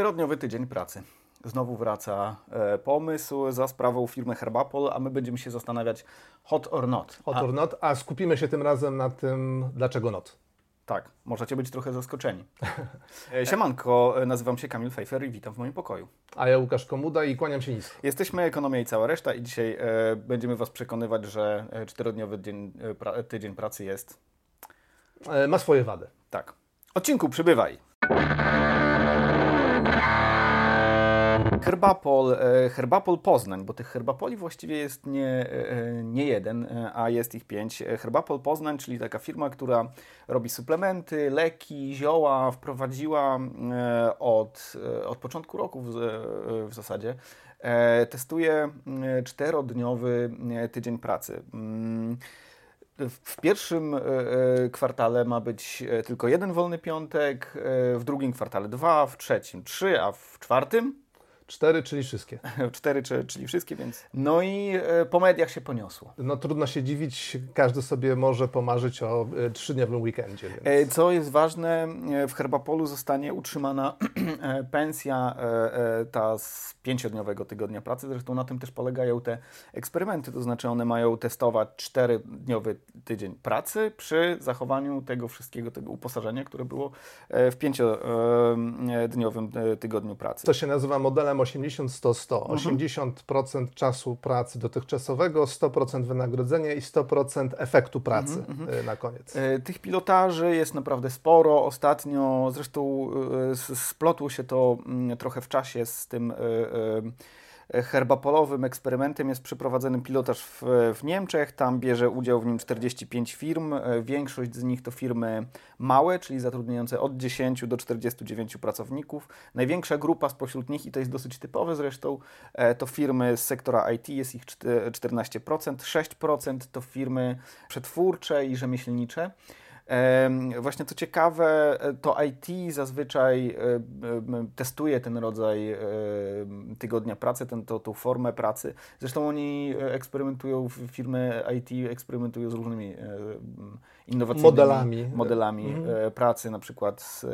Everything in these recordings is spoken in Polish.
Czterodniowy tydzień pracy. Znowu wraca e, pomysł za sprawą firmy Herbapol, a my będziemy się zastanawiać hot or not. Hot a, or not, a skupimy się tym razem na tym, dlaczego not. Tak, możecie być trochę zaskoczeni. E, Siemanko, e, nazywam się Kamil Fejfer i witam w moim pokoju. A ja Łukasz Komuda i kłaniam się nisko. Jesteśmy Ekonomia i cała reszta i dzisiaj e, będziemy Was przekonywać, że e, czterodniowy dzień, pra, tydzień pracy jest... E, ma swoje wady. Tak. Odcinku przybywaj. Herbapol, e, Herbapol Poznań, bo tych Herbapoli właściwie jest nie, e, nie jeden, e, a jest ich pięć. Herbapol Poznań, czyli taka firma, która robi suplementy, leki, zioła, wprowadziła od, od początku roku w, w zasadzie. Testuje czterodniowy tydzień pracy. Mm, w pierwszym kwartale ma być tylko jeden wolny piątek, w drugim kwartale dwa, w trzecim trzy, a w czwartym Cztery, czyli wszystkie. cztery, czy- czyli wszystkie, więc. No i e, po mediach się poniosło. No trudno się dziwić, każdy sobie może pomarzyć o e, trzydniowym weekendzie. Więc... E, Co jest ważne, w Herbapolu zostanie utrzymana pensja ta z pięciodniowego tygodnia pracy. Zresztą na tym też polegają te eksperymenty, to znaczy one mają testować czterodniowy tydzień pracy przy zachowaniu tego wszystkiego, tego uposażenia, które było w pięciodniowym tygodniu pracy. To się nazywa modelem 80-100-100. 80% czasu pracy dotychczasowego, 100% wynagrodzenia i 100% efektu pracy e, na koniec. E, Tych pilotaży jest naprawdę sporo. Ostatnio zresztą e, s- splotło się to mm, trochę w czasie z tym herbapolowym eksperymentem. Jest przeprowadzony pilotaż w, w Niemczech. Tam bierze udział w nim 45 firm. E, Większość z nich to firmy małe, czyli zatrudniające od 10 do 49 pracowników. Największa grupa spośród nich, i to jest dosyć typowe zresztą, e, to firmy z sektora IT, jest ich czte- 14%, 6% to firmy przetwórcze i rzemieślnicze. Właśnie co ciekawe, to IT zazwyczaj testuje ten rodzaj tygodnia pracy, ten, to, tą formę pracy. Zresztą oni e, eksperymentują, firmy IT eksperymentują z różnymi innowacyjnymi Modelami. modelami Mhm. e, pracy, na przykład z e,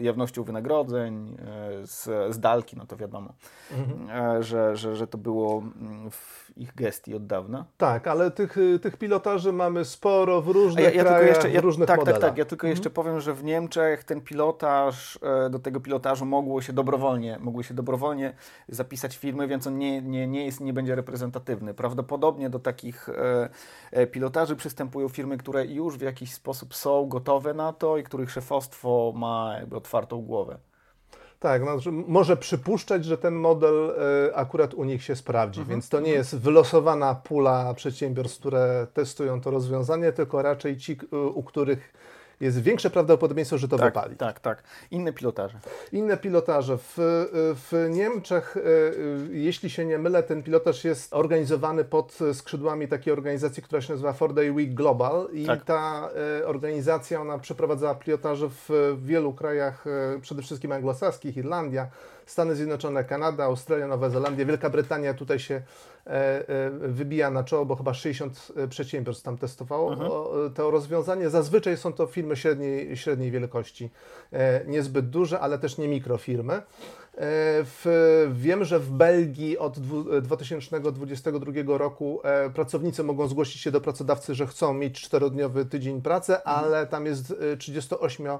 jawnością wynagrodzeń, e, z, z dalki, no to wiadomo, Mhm. że, że, że to było mm, w ich gestii od dawna. Tak, ale tych, y, tych pilotaży mamy sporo w różnych ja, ja krajach, tylko jeszcze, ja, w różnych tak, modelach. tak, tak, ja tylko jeszcze powiem, że w Niemczech ten pilotaż, do tego pilotażu mogło się dobrowolnie, mogły się dobrowolnie zapisać firmy, więc on nie, nie, nie jest, nie będzie reprezentatywny. Prawdopodobnie do takich pilotaży przystępują firmy, które już w jakiś sposób są gotowe na to i których szefostwo ma jakby otwartą głowę. Tak, no, że może przypuszczać, że ten model e, akurat u nich się sprawdzi, Mhm, więc to nie jest wylosowana pula przedsiębiorstw, które testują to rozwiązanie, tylko raczej ci, k- u których jest większe prawdopodobieństwo, że to tak, wypali. tak, tak. Inne pilotaże. Inne pilotaże. W, w Niemczech, e, e, jeśli się nie mylę, ten pilotaż jest organizowany pod skrzydłami takiej organizacji, która się nazywa Four Day Week Global i Tak. ta e, organizacja, ona przeprowadzała pilotaże w wielu krajach, przede wszystkim anglosaskich, Irlandia, Stany Zjednoczone, Kanada, Australia, Nowa Zelandia, Wielka Brytania tutaj się wybija na czoło, bo chyba 60 przedsiębiorstw tam testowało o, to rozwiązanie. Zazwyczaj są to firmy średniej, średniej wielkości, e, niezbyt duże, ale też nie mikrofirmy. E, W, wiem, że w Belgii od dwu- 2022 roku e, pracownicy mogą zgłosić się do pracodawcy, że chcą mieć czterodniowy tydzień pracy, ale tam jest e, 38 e,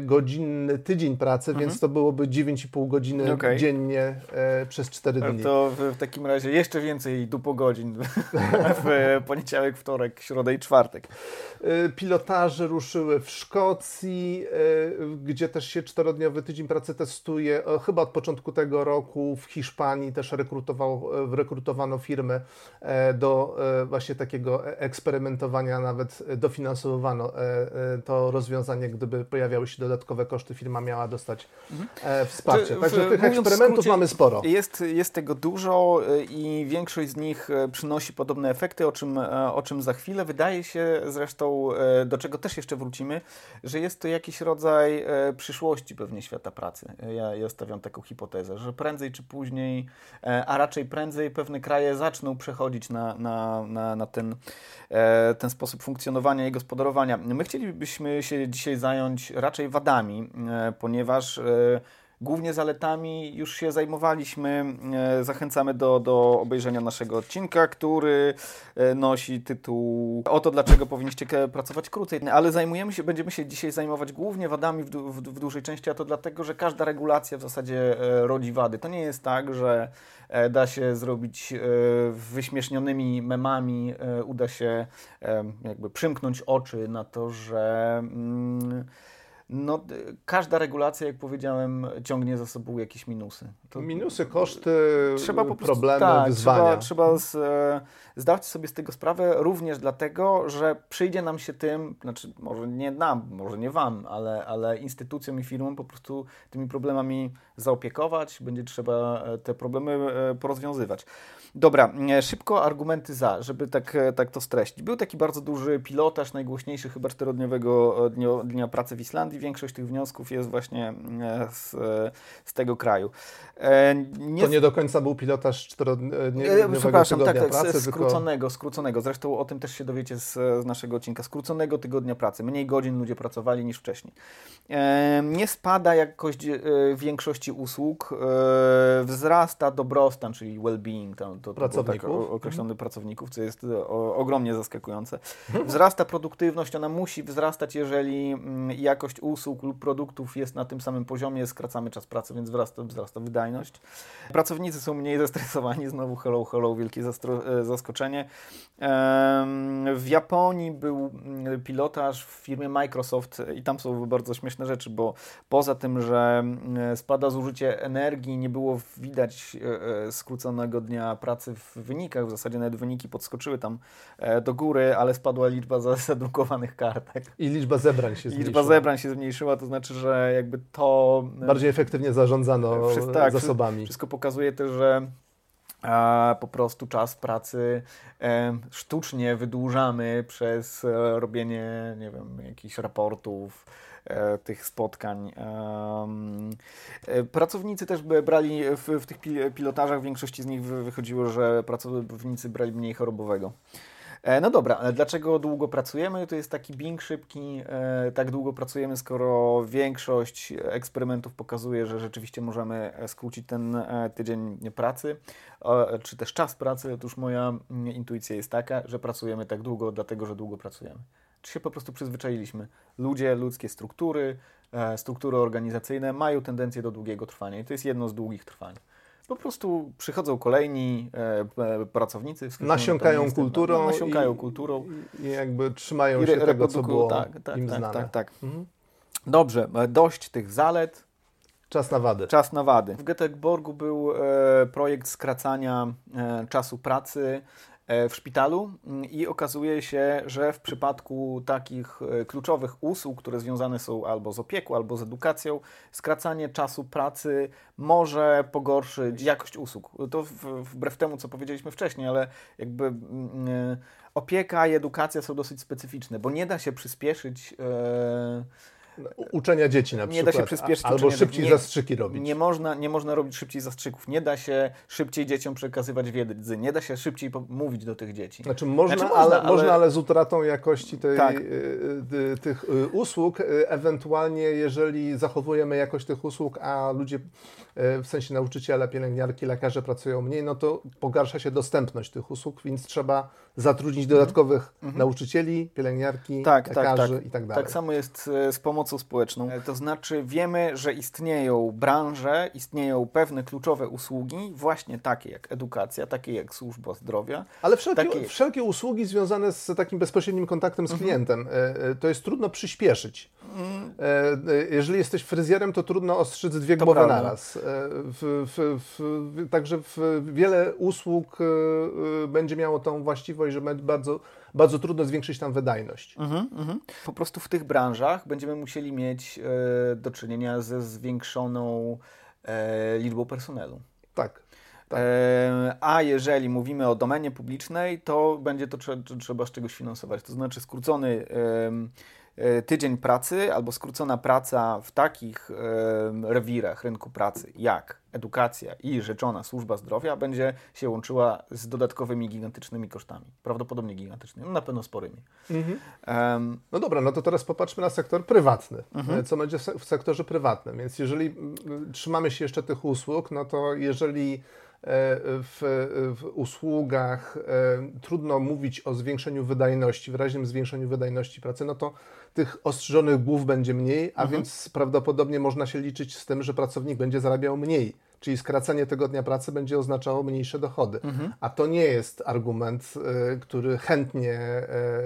godzinny tydzień pracy, więc to byłoby 9,5 godziny Okej. dziennie e, przez 4 dni. To w, w takim razie jeszcze więcej dupogodzin w poniedziałek, wtorek, środę i czwartek. Y, Pilotaże ruszyły w Szkocji, y, gdzie też się czterodniowy tydzień pracy testuje. O, Chyba od początku tego roku w Hiszpanii też rekrutował, e, rekrutowano firmy e, do e, właśnie takiego e- eksperymentowania, nawet e, dofinansowano e, e, to rozwiązanie, gdyby pojawiały się dodatkowe koszty, firma miała dostać e, wsparcie. Czy w- Także tych w eksperymentów skrócie, mamy sporo. Jest, jest tego dużo y, i większość z nich y, przynosi podobne efekty, o czym, e, o czym za chwilę. Wydaje się zresztą, e, do czego też jeszcze wrócimy, że jest to jakiś rodzaj e, przyszłości pewnie świata pracy. Ja, ja stawiam taką hipotezę, że prędzej czy później, e, a raczej prędzej pewne kraje zaczną przechodzić na, na, na, na ten, e, ten sposób funkcjonowania i gospodarowania. My chcielibyśmy się dzisiaj zająć raczej wadami, e, ponieważ e, Głównie zaletami już się zajmowaliśmy. E, zachęcamy do, do obejrzenia naszego odcinka, który nosi tytuł o to, dlaczego powinniście pracować krócej. Ale zajmujemy się, będziemy się dzisiaj zajmować głównie wadami w, w, w dużej części, a to dlatego, że każda regulacja w zasadzie rodzi wady. To nie jest tak, że da się zrobić wyśmiesznionymi memami, uda się jakby przymknąć oczy na to, że mm, no, każda regulacja, jak powiedziałem, ciągnie za sobą jakieś minusy. To minusy, koszty, trzeba po prostu, problemy, tak, wyzwania. Trzeba, trzeba z, e, zdawać sobie z tego sprawę również dlatego, że przyjdzie nam się tym, znaczy może nie nam, może nie Wam, ale, ale instytucjom i firmom po prostu tymi problemami zaopiekować, będzie trzeba e, te problemy e, porozwiązywać. Dobra, szybko argumenty za, żeby tak, tak to streścić. Był taki bardzo duży pilotaż, najgłośniejszy chyba czterodniowego dnia, dnia pracy w Islandii. Większość tych wniosków jest właśnie z, z tego kraju. Nie... To nie do końca był pilotaż czterodniowego Przepraszam, tak, tak, pracy, skróconego, tylko... skróconego. Zresztą o tym też się dowiecie z, z naszego odcinka. Skróconego tygodnia pracy. Mniej godzin ludzie pracowali niż wcześniej. Nie spada jakość większości usług. Wzrasta dobrostan, czyli well-being, tam, to, pracowników. Tak określony pracowników, co jest ogromnie zaskakujące. Wzrasta produktywność, ona musi wzrastać, jeżeli mm, jakość usług lub produktów jest na tym samym poziomie, skracamy czas pracy, więc wzrasta, wzrasta wydajność. Pracownicy są mniej zestresowani, znowu hello, hello, wielkie e, zaskoczenie. W Japonii był mm, pilotaż w firmie Microsoft i tam są bardzo śmieszne rzeczy, bo poza tym, że mm, spada zużycie energii, nie było widać e, e, skróconego dnia pracy w wynikach, w zasadzie nawet wyniki podskoczyły tam do góry, ale spadła liczba zadrukowanych kartek. I liczba zebrań się zmniejszyła. Liczba zebrań się zmniejszyła, to znaczy, że jakby to... E, Bardziej efektywnie zarządzano Wszystko, tak, zasobami. Wszystko pokazuje też, że a po prostu czas pracy e, sztucznie wydłużamy przez e, robienie, nie wiem, jakichś raportów, E, tych spotkań. E, pracownicy też brali w, w tych pilotażach, w większości z nich wychodziło, że pracownicy brali mniej chorobowego. E, no dobra, ale dlaczego długo pracujemy? To jest taki bing szybki. Tak długo pracujemy, skoro większość eksperymentów pokazuje, że rzeczywiście możemy skrócić ten tydzień pracy, czy też czas pracy. Otóż moja intuicja jest taka, że pracujemy tak długo, dlatego że długo pracujemy czy się po prostu przyzwyczailiśmy. Ludzie, ludzkie struktury, e, struktury organizacyjne mają tendencję do długiego trwania i to jest jedno z długich trwań. Po prostu przychodzą kolejni e, pracownicy. Nasiąkają kulturą. No, nasiąkają i, kulturą. I jakby trzymają się tego, co było tak, tak, im tak, znane. Tak, tak. Mhm. Dobrze, e, dość tych zalet. Czas na wady. Czas na wady. W Göteborgu był e, projekt skracania e, czasu pracy w szpitalu mm, i okazuje się, że w przypadku takich e, kluczowych usług, które związane są albo z opieką, albo z edukacją, skracanie czasu pracy może pogorszyć jakość usług. To wbrew temu, co powiedzieliśmy wcześniej, ale jakby mm, e, opieka i edukacja są dosyć specyficzne, bo nie da się przyspieszyć. Yy, uczenia dzieci na przykład. Nie da się przyspieszyć Albo szybciej nie, zastrzyki robić. Nie można, nie można robić szybciej zastrzyków. Nie da się szybciej dzieciom przekazywać wiedzy. Nie da się szybciej mówić do tych dzieci. Znaczy można, znaczy, ale, ale... można, ale z utratą jakości tej, tak. y, y, tych y, usług. Ewentualnie jeżeli zachowujemy jakość tych usług, a ludzie w sensie nauczyciele, pielęgniarki, lekarze pracują mniej, no to pogarsza się dostępność tych usług, więc trzeba zatrudnić mhm. dodatkowych mhm. nauczycieli, pielęgniarki, tak, tak lekarzy tak, tak. i tak dalej. Tak samo jest z pomocą społeczną. To znaczy wiemy, że istnieją branże, istnieją pewne kluczowe usługi, właśnie takie jak edukacja, takie jak służba zdrowia. Ale wszelkie, takie... wszelkie usługi związane z takim bezpośrednim kontaktem z mhm. klientem, mhm. to jest trudno przyspieszyć. Mhm. Jeżeli jesteś fryzjerem, to trudno ostrzyc dwie to głowy prawda. naraz. W, w, w, także wiele usług będzie miało tą właściwość że będzie bardzo, bardzo trudno zwiększyć tam wydajność. Mhm, mhm. Po prostu w tych branżach będziemy musieli mieć e, do czynienia ze zwiększoną e, liczbą personelu. Tak. tak. E, a jeżeli mówimy o domenie publicznej, to będzie to trzeba, trzeba z czegoś finansować. To znaczy skrócony tydzień pracy albo skrócona praca w takich rewirach rynku pracy jak edukacja i rzeczona służba zdrowia będzie się łączyła z dodatkowymi gigantycznymi kosztami. Prawdopodobnie gigantycznymi, no na pewno sporymi. Mhm. Um, no dobra, no to teraz popatrzmy na sektor prywatny. Mhm. Co będzie w sektorze prywatnym? Więc jeżeli trzymamy się jeszcze tych usług, no to jeżeli E, w, w, usługach e, trudno mówić o zwiększeniu wydajności, wyraźnym zwiększeniu wydajności pracy, no to tych ostrzyżonych głów będzie mniej, a mhm. więc prawdopodobnie można się liczyć z tym, że pracownik będzie zarabiał mniej. Czyli skracanie tego dnia pracy będzie oznaczało mniejsze dochody. Mhm. A to nie jest argument, e, który chętnie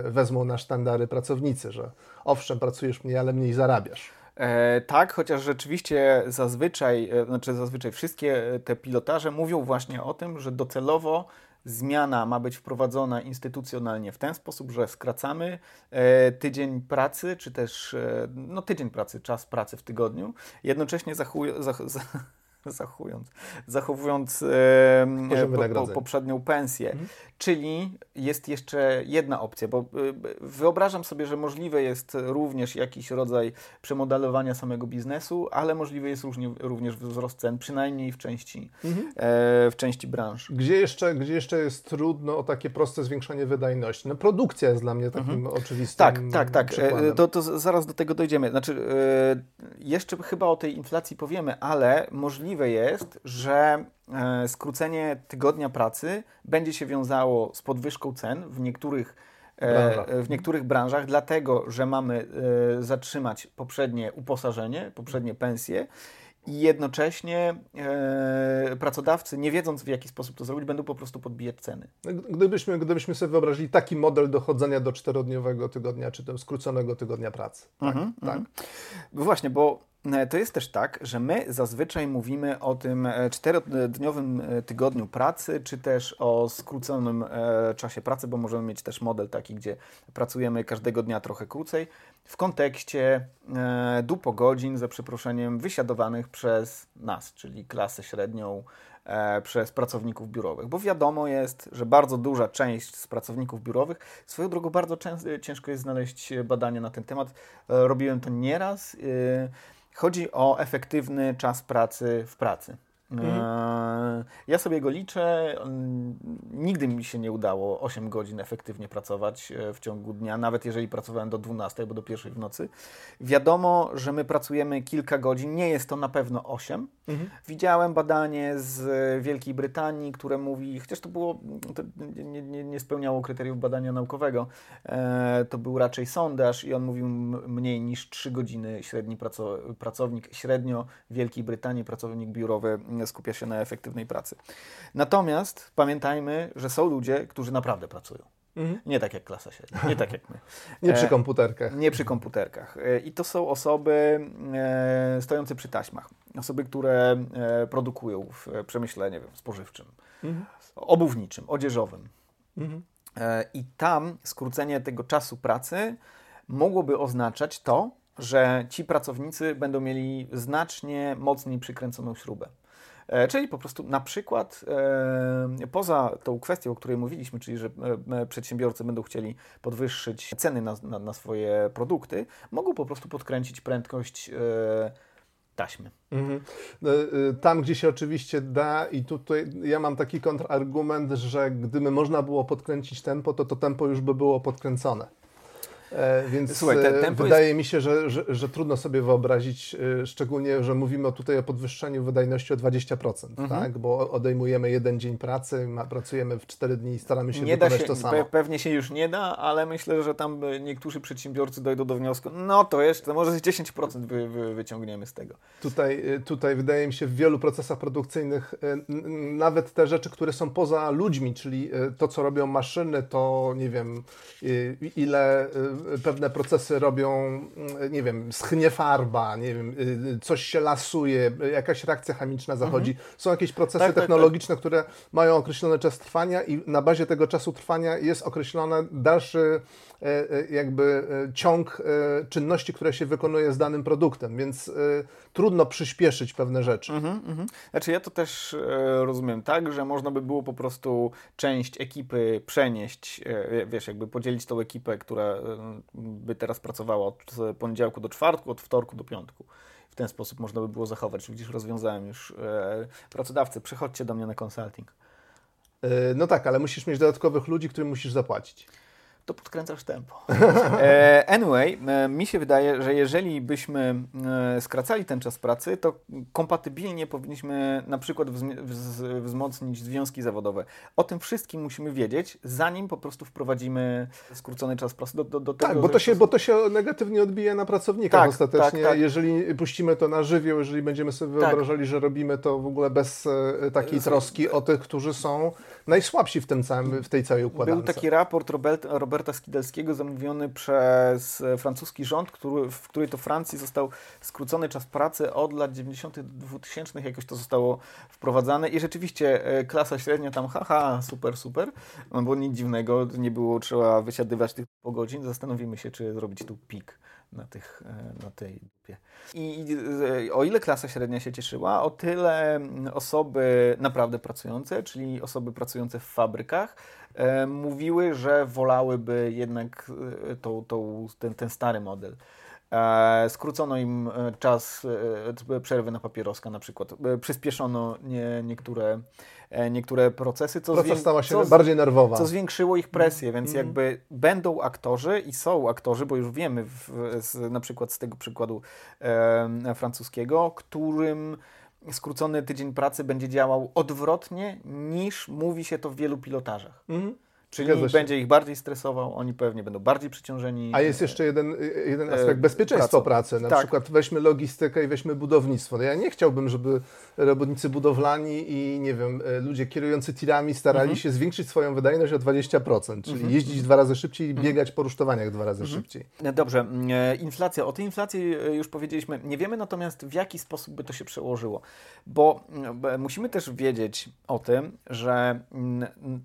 wezmą na sztandary pracownicy, że owszem, pracujesz mniej, ale mniej zarabiasz. E, tak, chociaż rzeczywiście zazwyczaj, e, znaczy zazwyczaj wszystkie te pilotaże mówią właśnie o tym, że docelowo zmiana ma być wprowadzona instytucjonalnie w ten sposób, że skracamy e, tydzień pracy, czy też no, tydzień pracy, czas pracy w tygodniu, jednocześnie zachuj, zach, zachując, zachowując e, po, po, poprzednią pensję. Mhm. Czyli jest jeszcze jedna opcja, bo e, wyobrażam sobie, że możliwe jest również jakiś rodzaj przemodelowania samego biznesu, ale możliwy jest również wzrost cen, przynajmniej w części, mhm. e, w części branż. Gdzie jeszcze, gdzie jeszcze jest trudno o takie proste zwiększanie wydajności? No produkcja jest dla mnie takim mhm. oczywistym Tak, tak, tak. E, to, to zaraz do tego dojdziemy. Znaczy, e, jeszcze chyba o tej inflacji powiemy, ale możliwe jest, że e, skrócenie tygodnia pracy będzie się wiązało z podwyżką cen w niektórych e, w niektórych branżach, dlatego że mamy e, zatrzymać poprzednie uposażenie, poprzednie pensje i jednocześnie e, pracodawcy, nie wiedząc w jaki sposób to zrobić, będą po prostu podbijać ceny. Gdybyśmy, gdybyśmy sobie wyobrazili taki model dochodzenia do czterodniowego tygodnia, czy tam skróconego tygodnia pracy. Tak? Mhm, tak? Mhm. Właśnie, bo to jest też tak, że my zazwyczaj mówimy o tym e, czterodniowym e, tygodniu pracy, czy też o skróconym czasie pracy, bo możemy mieć też model taki, gdzie pracujemy każdego dnia trochę krócej, w kontekście dupo godzin, za przeproszeniem, wysiadowanych przez nas, czyli klasę średnią, przez pracowników biurowych, bo wiadomo jest, że bardzo duża część z pracowników biurowych, swoją drogą bardzo ciężko jest znaleźć badania na ten temat. Robiłem to nieraz. Chodzi o efektywny czas pracy w pracy. Mhm. E, ja sobie go liczę. Nigdy mi się nie udało 8 godzin efektywnie pracować e, w ciągu dnia, nawet jeżeli pracowałem do 12 albo do pierwszej w nocy. Wiadomo, że my pracujemy kilka godzin, nie jest to na pewno 8. Mhm. Widziałem badanie z Wielkiej Brytanii, które mówi, chociaż to było, to nie, nie, nie spełniało kryteriów badania naukowego, e, to był raczej sondaż i on mówił mniej niż 3 godziny średni pracownik, średnio w Wielkiej Brytanii pracownik biurowy skupia się na efektywnej pracy. Natomiast pamiętajmy, że są ludzie, którzy naprawdę pracują. Mhm. Nie tak jak klasa średnia, nie tak jak my. nie przy e, komputerkach. Nie przy komputerkach. E, I to są osoby e, stojące przy taśmach. Osoby, które produkują w przemyśle, nie wiem, spożywczym, mhm. obuwniczym, odzieżowym. Mhm. I tam skrócenie tego czasu pracy mogłoby oznaczać to, że ci pracownicy będą mieli znacznie mocniej przykręconą śrubę. E, czyli po prostu na przykład e, poza tą kwestią, o której mówiliśmy, czyli że e, przedsiębiorcy będą chcieli podwyższyć ceny na, na, na swoje produkty, mogą po prostu podkręcić prędkość taśmy. Mhm. Tam, gdzie się oczywiście da, i tutaj ja mam taki kontrargument, że gdyby można było podkręcić tempo, to to tempo już by było podkręcone. E, więc Słuchaj, ten, wydaje jest... mi się, że, że, że, trudno sobie wyobrazić, e, szczególnie, że mówimy tutaj o podwyższeniu wydajności o 20%, mhm. tak? bo odejmujemy jeden dzień pracy, pracujemy w 4 dni i staramy się nie wykonać się, to samo. Pe pewnie się już nie da, ale myślę, że tam niektórzy przedsiębiorcy dojdą do wniosku, no to jeszcze, może 10% wy, wy, wyciągniemy z tego. Tutaj, e, tutaj wydaje mi się w wielu procesach produkcyjnych nawet te rzeczy, które są poza ludźmi, czyli to, co robią maszyny, to nie wiem, ile pewne procesy robią, nie wiem, schnie farba, nie wiem, y, coś się lasuje, jakaś reakcja chemiczna zachodzi. Mhm. Są jakieś procesy tak, technologiczne, tak, tak. które mają określony czas trwania i na bazie tego czasu trwania jest określony dalszy E, e, jakby e, ciąg czynności, które się wykonuje z danym produktem, więc trudno przyspieszyć pewne rzeczy. Mhm, mhm. Znaczy ja to też rozumiem tak, że można by było po prostu część ekipy przenieść, wiesz, jakby podzielić tą ekipę, która by teraz pracowała od poniedziałku do czwartku, od wtorku do piątku. W ten sposób można by było zachować. Widzisz, rozwiązałem już e, pracodawcy, przychodźcie do mnie na consulting. E, no tak, ale musisz mieć dodatkowych ludzi, którym musisz zapłacić to podkręcasz tempo. E, anyway, e, mi się wydaje, że jeżeli byśmy e, skracali ten czas pracy, to kompatybilnie powinniśmy na przykład wzmocnić związki zawodowe. O tym wszystkim musimy wiedzieć, zanim po prostu wprowadzimy skrócony czas pracy do, do, do tego. Tak, bo to, się, bo to się negatywnie odbija na pracownikach tak, ostatecznie. Tak, tak. Jeżeli puścimy to na żywioł, jeżeli będziemy sobie tak. wyobrażali, że robimy to w ogóle bez takiej troski o tych, którzy są najsłabsi w, tym całym, w tej całej układance. Był taki raport Robert, Roberta Skidelskiego zamówiony przez francuski rząd, który, w której to Francji został skrócony czas pracy od lat 90. 2000 jakoś to zostało wprowadzane i rzeczywiście e, klasa średnia tam haha, super, super, no bo nic dziwnego, nie było trzeba wysiadywać tych po godzin, zastanowimy się, czy zrobić tu pik na, tych, e, na tej dupie. I e, o ile klasa średnia się cieszyła, o tyle osoby naprawdę pracujące, czyli osoby pracujące w fabrykach, e, mówiły, że wolałyby jednak tą, tą, ten, ten stary model. Skrócono im czas przerwy na papieroska na przykład. Przyspieszono nie, niektóre, niektóre procesy. Co Proces stała się co, bardziej nerwowa. Co zwiększyło ich presję, więc mm. jakby będą aktorzy i są aktorzy, bo już wiemy w, z, na przykład z tego przykładu e, francuskiego, którym skrócony tydzień pracy będzie działał odwrotnie niż mówi się to w wielu pilotażach. Mm. Czyli będzie ich bardziej stresował, oni pewnie będą bardziej przyciążeni. A jest jeszcze jeden, jeden e, aspekt bezpieczeństwa pracy. Na tak. przykład weźmy logistykę i weźmy budownictwo. No ja nie chciałbym, żeby robotnicy budowlani i nie wiem, e, ludzie kierujący tirami starali mhm. się zwiększyć swoją wydajność o 20%, czyli mhm. jeździć dwa razy szybciej i mhm. biegać po rusztowaniach dwa razy mhm. szybciej. Dobrze, inflacja. O tej inflacji już powiedzieliśmy. Nie wiemy natomiast w jaki sposób by to się przełożyło, bo musimy też wiedzieć o tym, że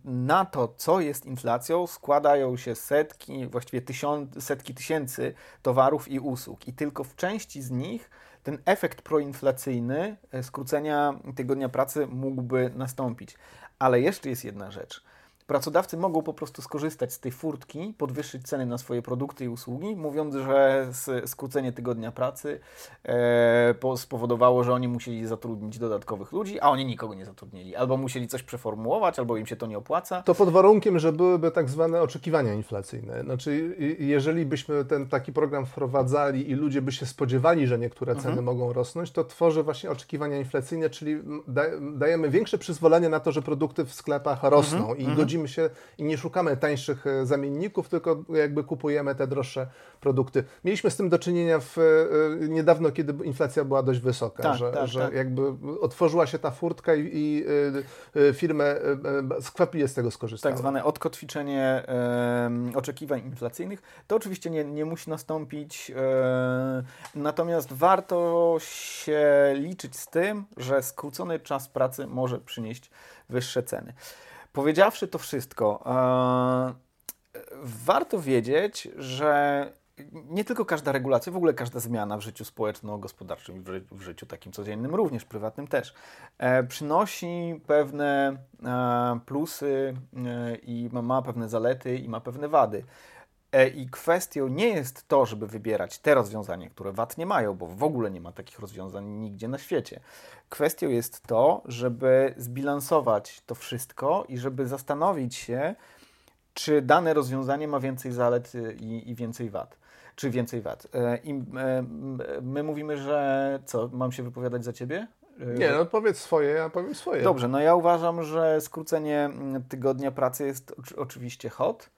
na to, co jest jest inflacją, składają się setki, właściwie tysiąc, setki tysięcy towarów i usług. I tylko w części z nich ten efekt proinflacyjny e, skrócenia tygodnia pracy mógłby nastąpić. Ale jeszcze jest jedna rzecz. Pracodawcy mogą po prostu skorzystać z tej furtki, podwyższyć ceny na swoje produkty i usługi, mówiąc, że skrócenie tygodnia pracy e, spowodowało, że oni musieli zatrudnić dodatkowych ludzi, a oni nikogo nie zatrudnili. Albo musieli coś przeformułować, albo im się to nie opłaca. To pod warunkiem, że byłyby tak zwane oczekiwania inflacyjne. Znaczy, jeżeli byśmy ten taki program wprowadzali i ludzie by się spodziewali, że niektóre ceny mhm. mogą rosnąć, to tworzy właśnie oczekiwania inflacyjne, czyli dajemy większe przyzwolenie na to, że produkty w sklepach rosną mhm. i mhm. godzimy się i nie szukamy tańszych e, zamienników, tylko jakby kupujemy te droższe produkty. Mieliśmy z tym do czynienia w, e, niedawno, kiedy inflacja była dość wysoka, tak, że, tak, że tak. jakby otworzyła się ta furtka i, i e, firmy skwapliwie z tego skorzystały. Tak zwane odkotwiczenie e, oczekiwań inflacyjnych. To oczywiście nie, nie musi nastąpić, e, natomiast warto się liczyć z tym, że skrócony czas pracy może przynieść wyższe ceny. Powiedziawszy to wszystko, e, warto wiedzieć, że nie tylko każda regulacja, w ogóle każda zmiana w życiu społeczno-gospodarczym, w, życiu takim codziennym, również prywatnym też, e, przynosi pewne e, plusy i ma, ma pewne zalety i ma pewne wady. I kwestią nie jest to, żeby wybierać te rozwiązania, które VAT nie mają, bo w ogóle nie ma takich rozwiązań nigdzie na świecie. Kwestią jest to, żeby zbilansować to wszystko i żeby zastanowić się, czy dane rozwiązanie ma więcej zalet i, i więcej wad. Czy więcej wad. E, I e, my mówimy, że co, mam się wypowiadać za ciebie? E, nie, no powiedz swoje, ja powiem swoje. Dobrze, no ja uważam, że skrócenie tygodnia pracy jest oczywiście hot.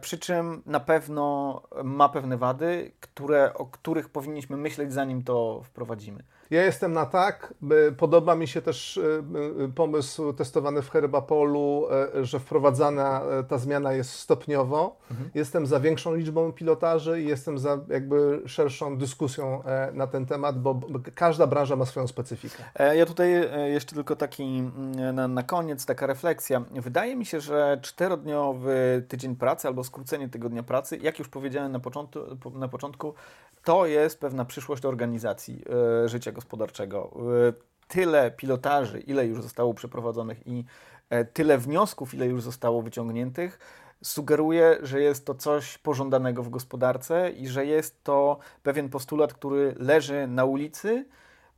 Przy czym na pewno ma pewne wady, które, o których powinniśmy myśleć, zanim to wprowadzimy. Ja jestem na tak. Podoba mi się też e, e, pomysł testowany w Herbapolu, e, że wprowadzana ta zmiana jest stopniowo. Mhm. Jestem za większą liczbą pilotaży i jestem za jakby szerszą dyskusją na ten temat, bo każda branża ma swoją specyfikę. Ja tutaj jeszcze tylko taki mm, na, na koniec taka refleksja. Wydaje mi się, że czterodniowy tydzień pracy albo skrócenie tygodnia pracy, jak już powiedziałem na początku, na początku to jest pewna przyszłość organizacji y, życia gospodarczego. Y, tyle pilotaży, ile już zostało przeprowadzonych i y, tyle wniosków, ile już zostało wyciągniętych, sugeruje, że jest to coś pożądanego w gospodarce i że jest to pewien postulat, który leży na ulicy,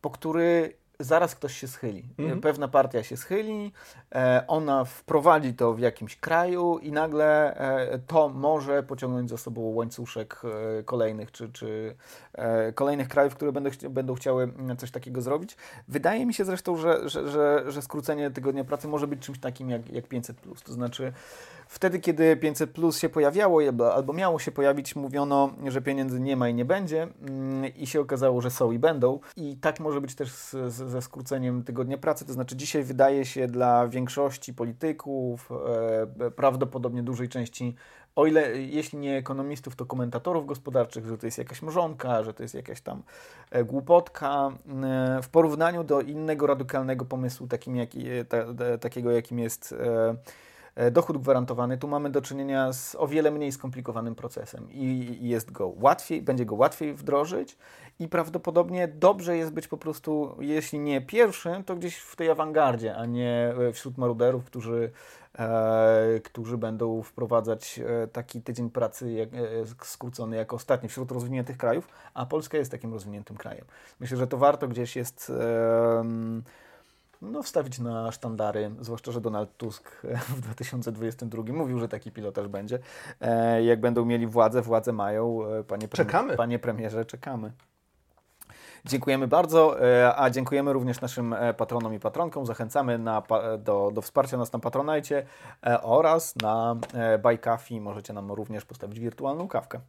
po który zaraz ktoś się schyli. Mhm. Pewna partia się schyli, e, ona wprowadzi to w jakimś kraju i nagle e, to może pociągnąć za sobą łańcuszek e, kolejnych, czy, czy kolejnych krajów, które będą, będą chciały coś takiego zrobić. Wydaje mi się zresztą, że, że, że, że skrócenie tygodnia pracy może być czymś takim jak, jak 500. To znaczy, wtedy, kiedy 500 plus się pojawiało, albo miało się pojawić, mówiono, że pieniędzy nie ma i nie będzie, mm, i się okazało, że są i będą. I tak może być też z, z, ze skróceniem tygodnia pracy. To znaczy, dzisiaj wydaje się dla większości polityków, e, prawdopodobnie dużej części o ile, jeśli nie ekonomistów, to komentatorów gospodarczych, że to jest jakaś mrzonka, że to jest jakaś tam e, głupotka, e, w porównaniu do innego radykalnego pomysłu, takim jak, ta, ta, takiego jakim jest E, dochód gwarantowany, tu mamy do czynienia z o wiele mniej skomplikowanym procesem i jest go łatwiej, będzie go łatwiej wdrożyć i prawdopodobnie dobrze jest być po prostu, jeśli nie pierwszym, to gdzieś w tej awangardzie, a nie e, wśród maruderów, którzy, e, którzy będą wprowadzać e, taki tydzień pracy jak, e, skrócony jako ostatni wśród rozwiniętych krajów, a Polska jest takim rozwiniętym krajem. Myślę, że to warto gdzieś jest. E, no, wstawić na sztandary, zwłaszcza, że Donald Tusk w 2022 mówił, że taki pilotaż będzie. E, jak będą mieli władzę, władzę mają. E, panie, pre czekamy. panie premierze, czekamy. Dziękujemy bardzo, e, a dziękujemy również naszym patronom i patronkom. Zachęcamy na, do, do wsparcia nas na Patronajcie oraz na Coffee. Możecie nam również postawić wirtualną kawkę.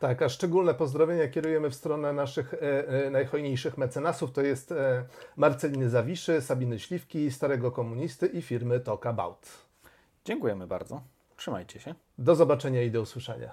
Tak, a szczególne pozdrowienia kierujemy w stronę naszych e, e, najhojniejszych mecenasów. To jest e, Marceliny Zawiszy, Sabiny Śliwki, Starego Komunisty i firmy Talk About. Dziękujemy bardzo. Trzymajcie się. Do zobaczenia i do usłyszenia.